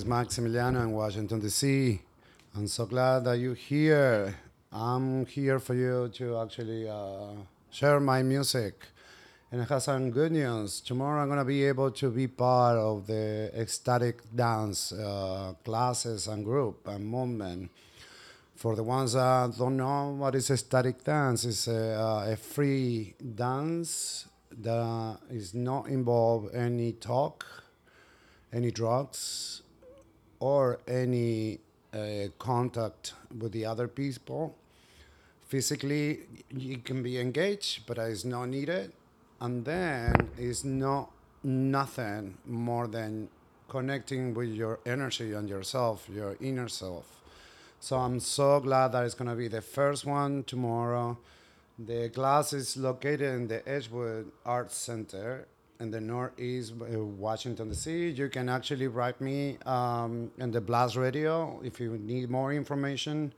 is Maximiliano in Washington, D.C. I'm so glad that you're here. I'm here for you to actually uh, share my music. And I have some good news. Tomorrow I'm going to be able to be part of the ecstatic dance uh, classes and group and movement. For the ones that don't know what is ecstatic dance, it's a, uh, a free dance that is not involve any talk any drugs or any uh, contact with the other people. Physically, you can be engaged, but it's not needed. And then it's not nothing more than connecting with your energy and yourself, your inner self. So I'm so glad that it's to be the first one tomorrow. The class is located in the Edgewood Arts Center in the Northeast uh, Washington D.C. You can actually write me um, in the Blast Radio if you need more information,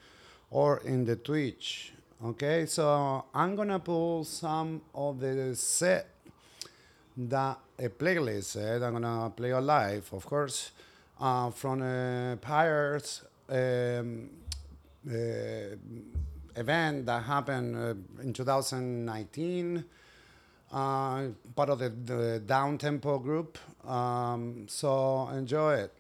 or in the Twitch. Okay, so I'm gonna pull some of the set that a playlist set. I'm gonna play a live, of course, uh, from a Pirates um, uh, event that happened uh, in 2019 uh, part of the, the down tempo group. Um, so enjoy it.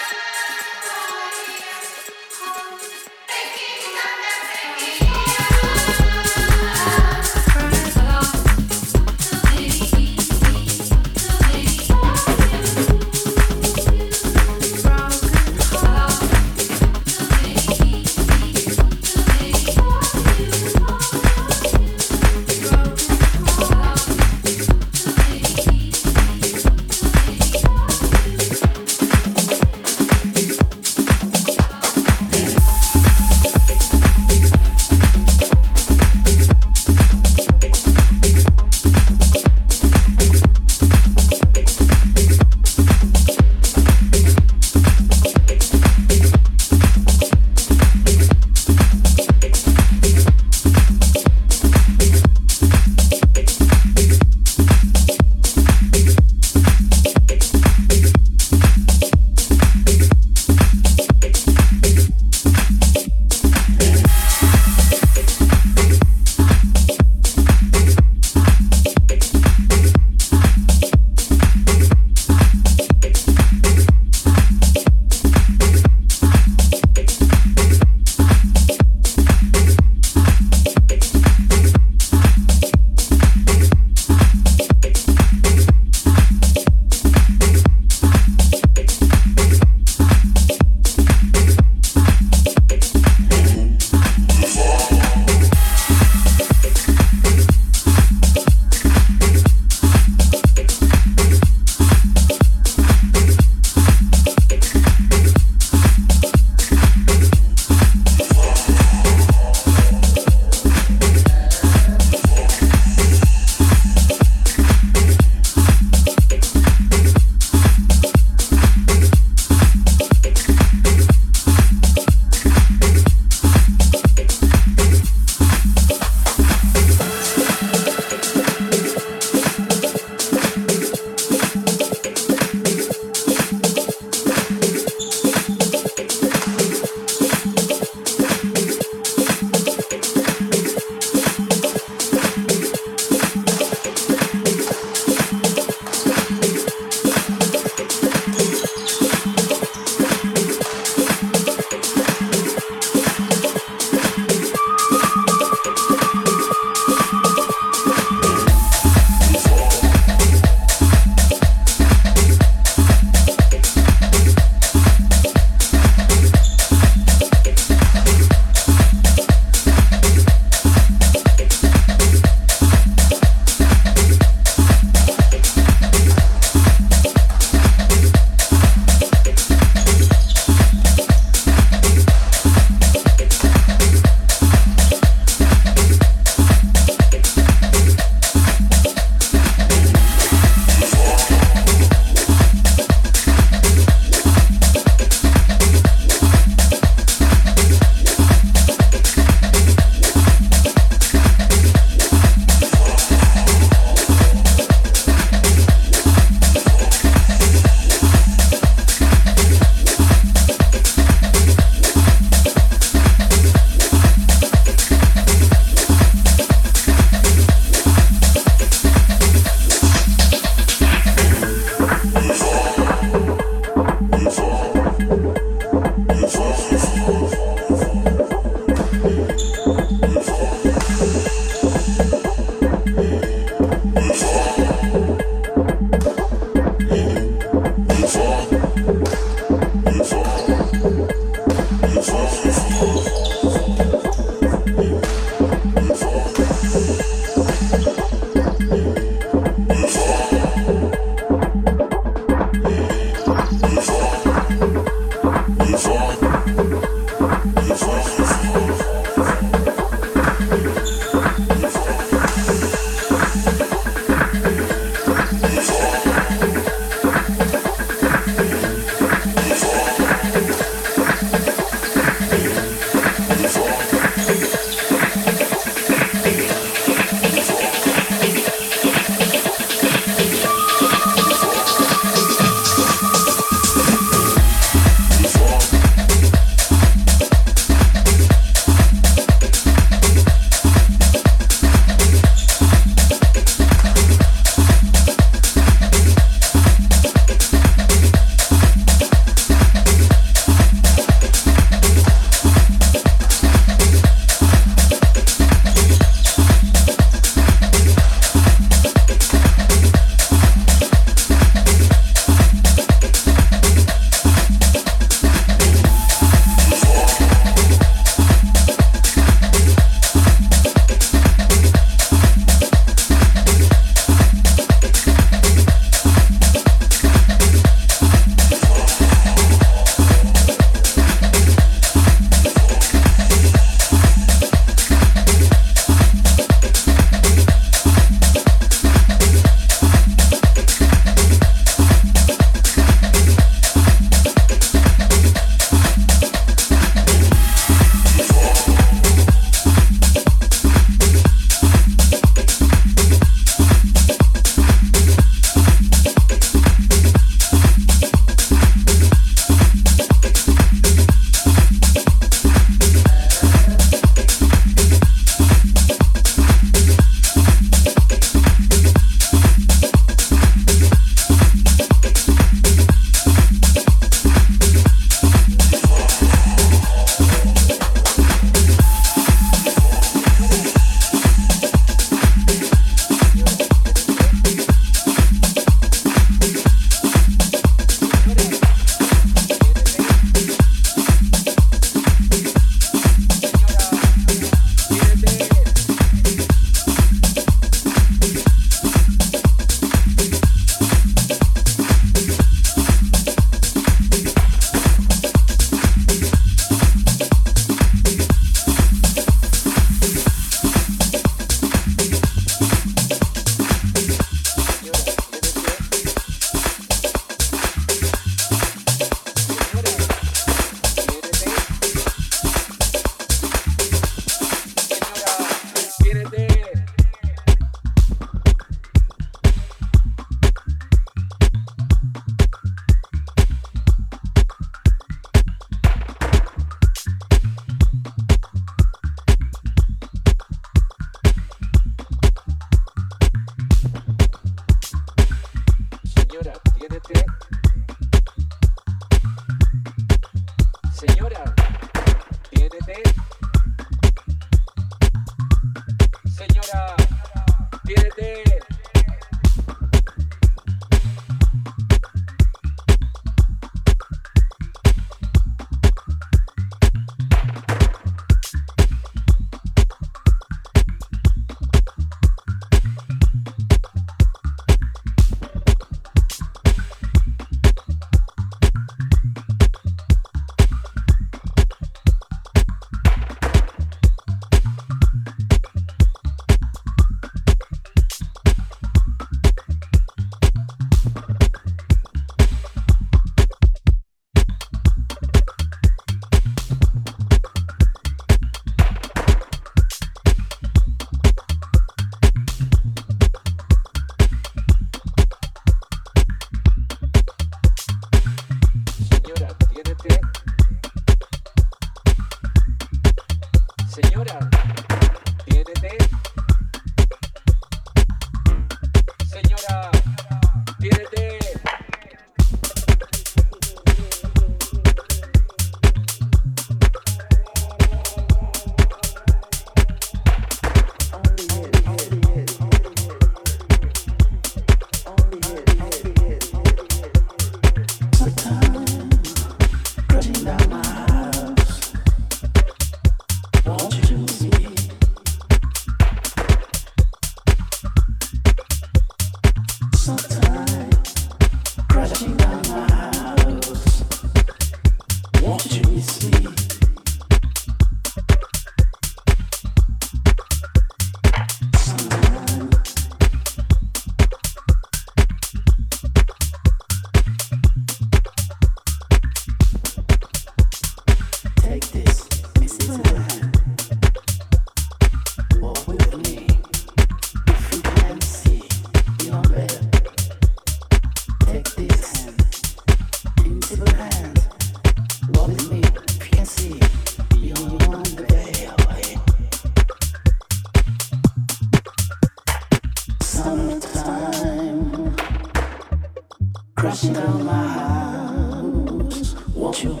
crashing down my house. Won't you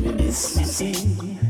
miss me?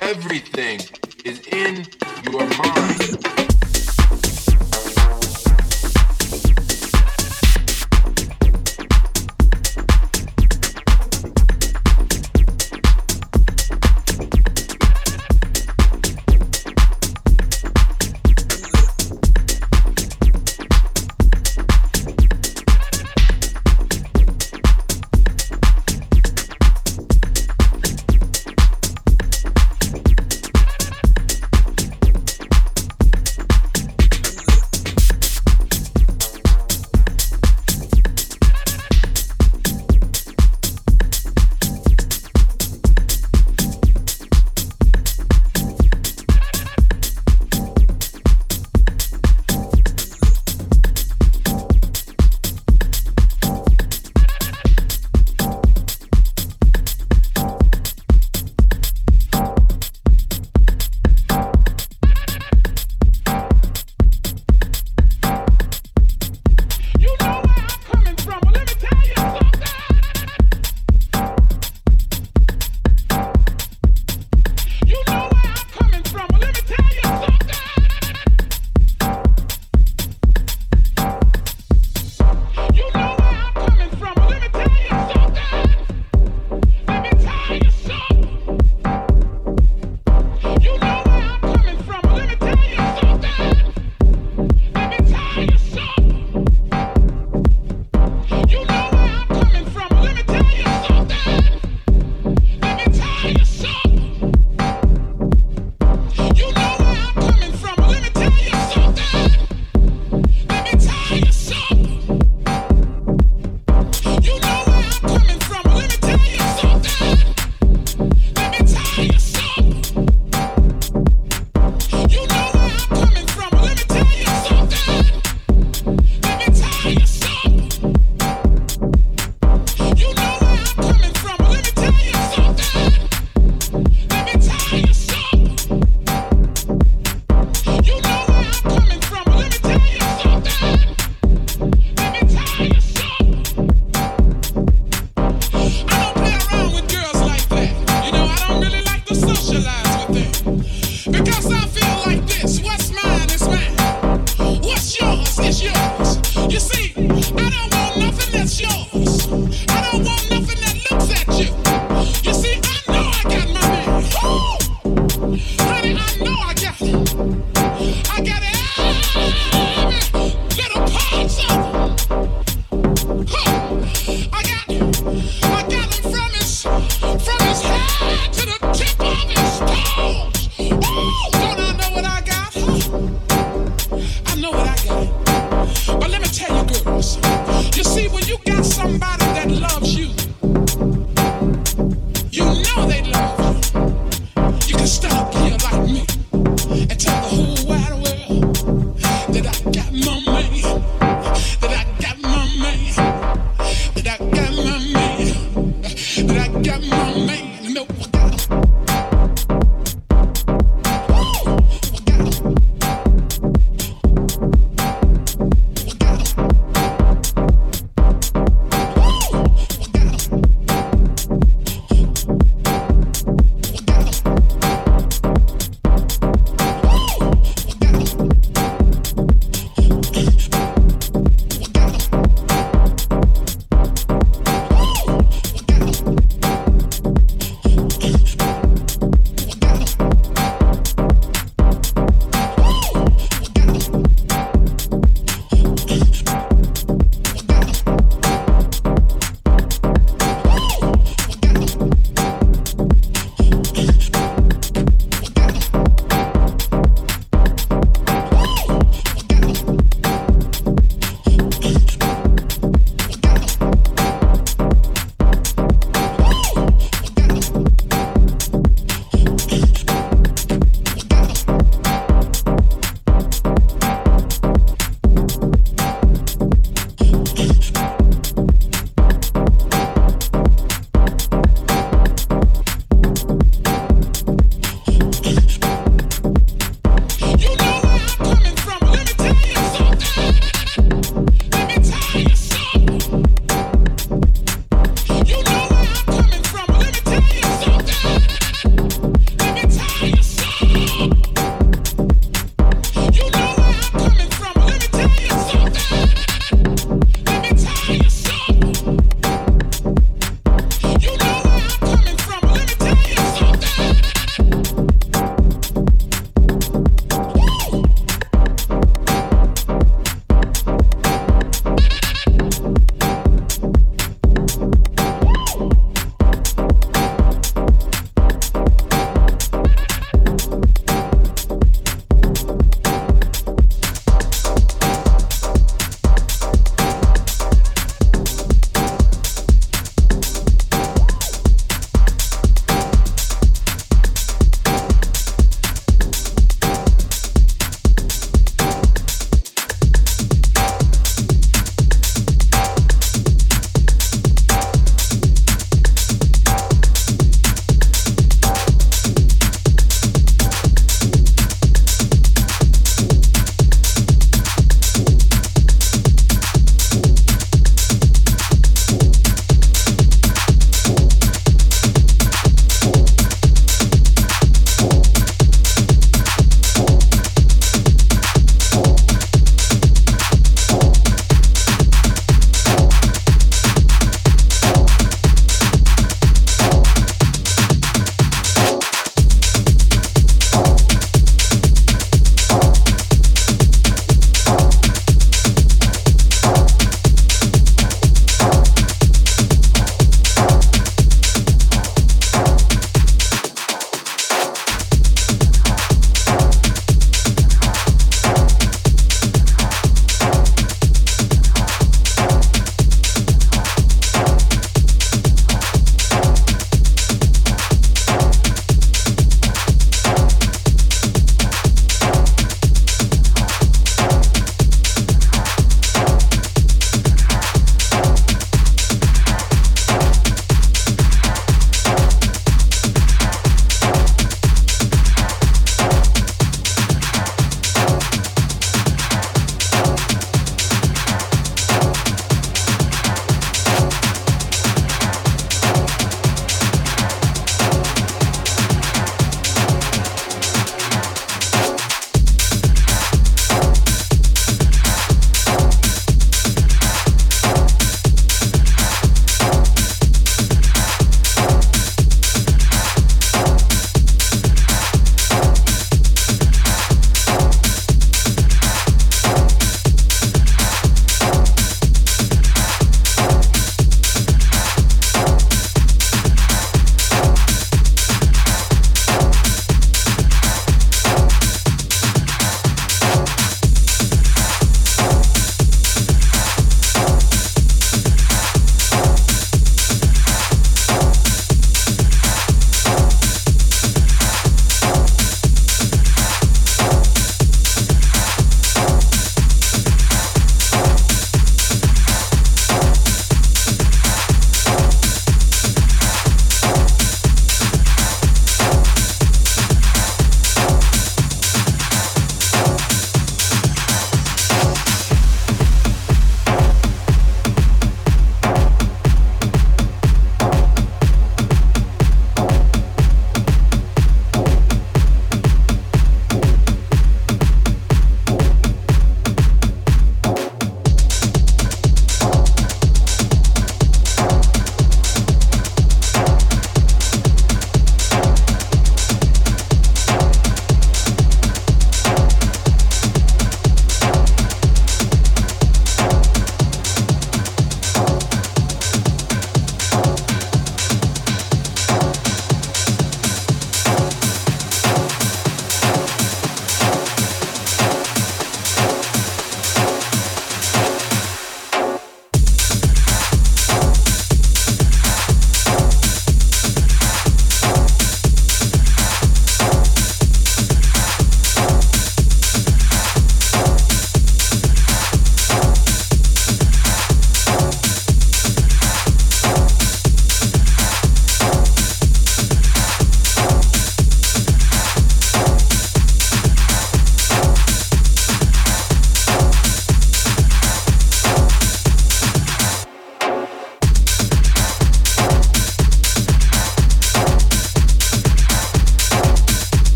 Everything is in your mind.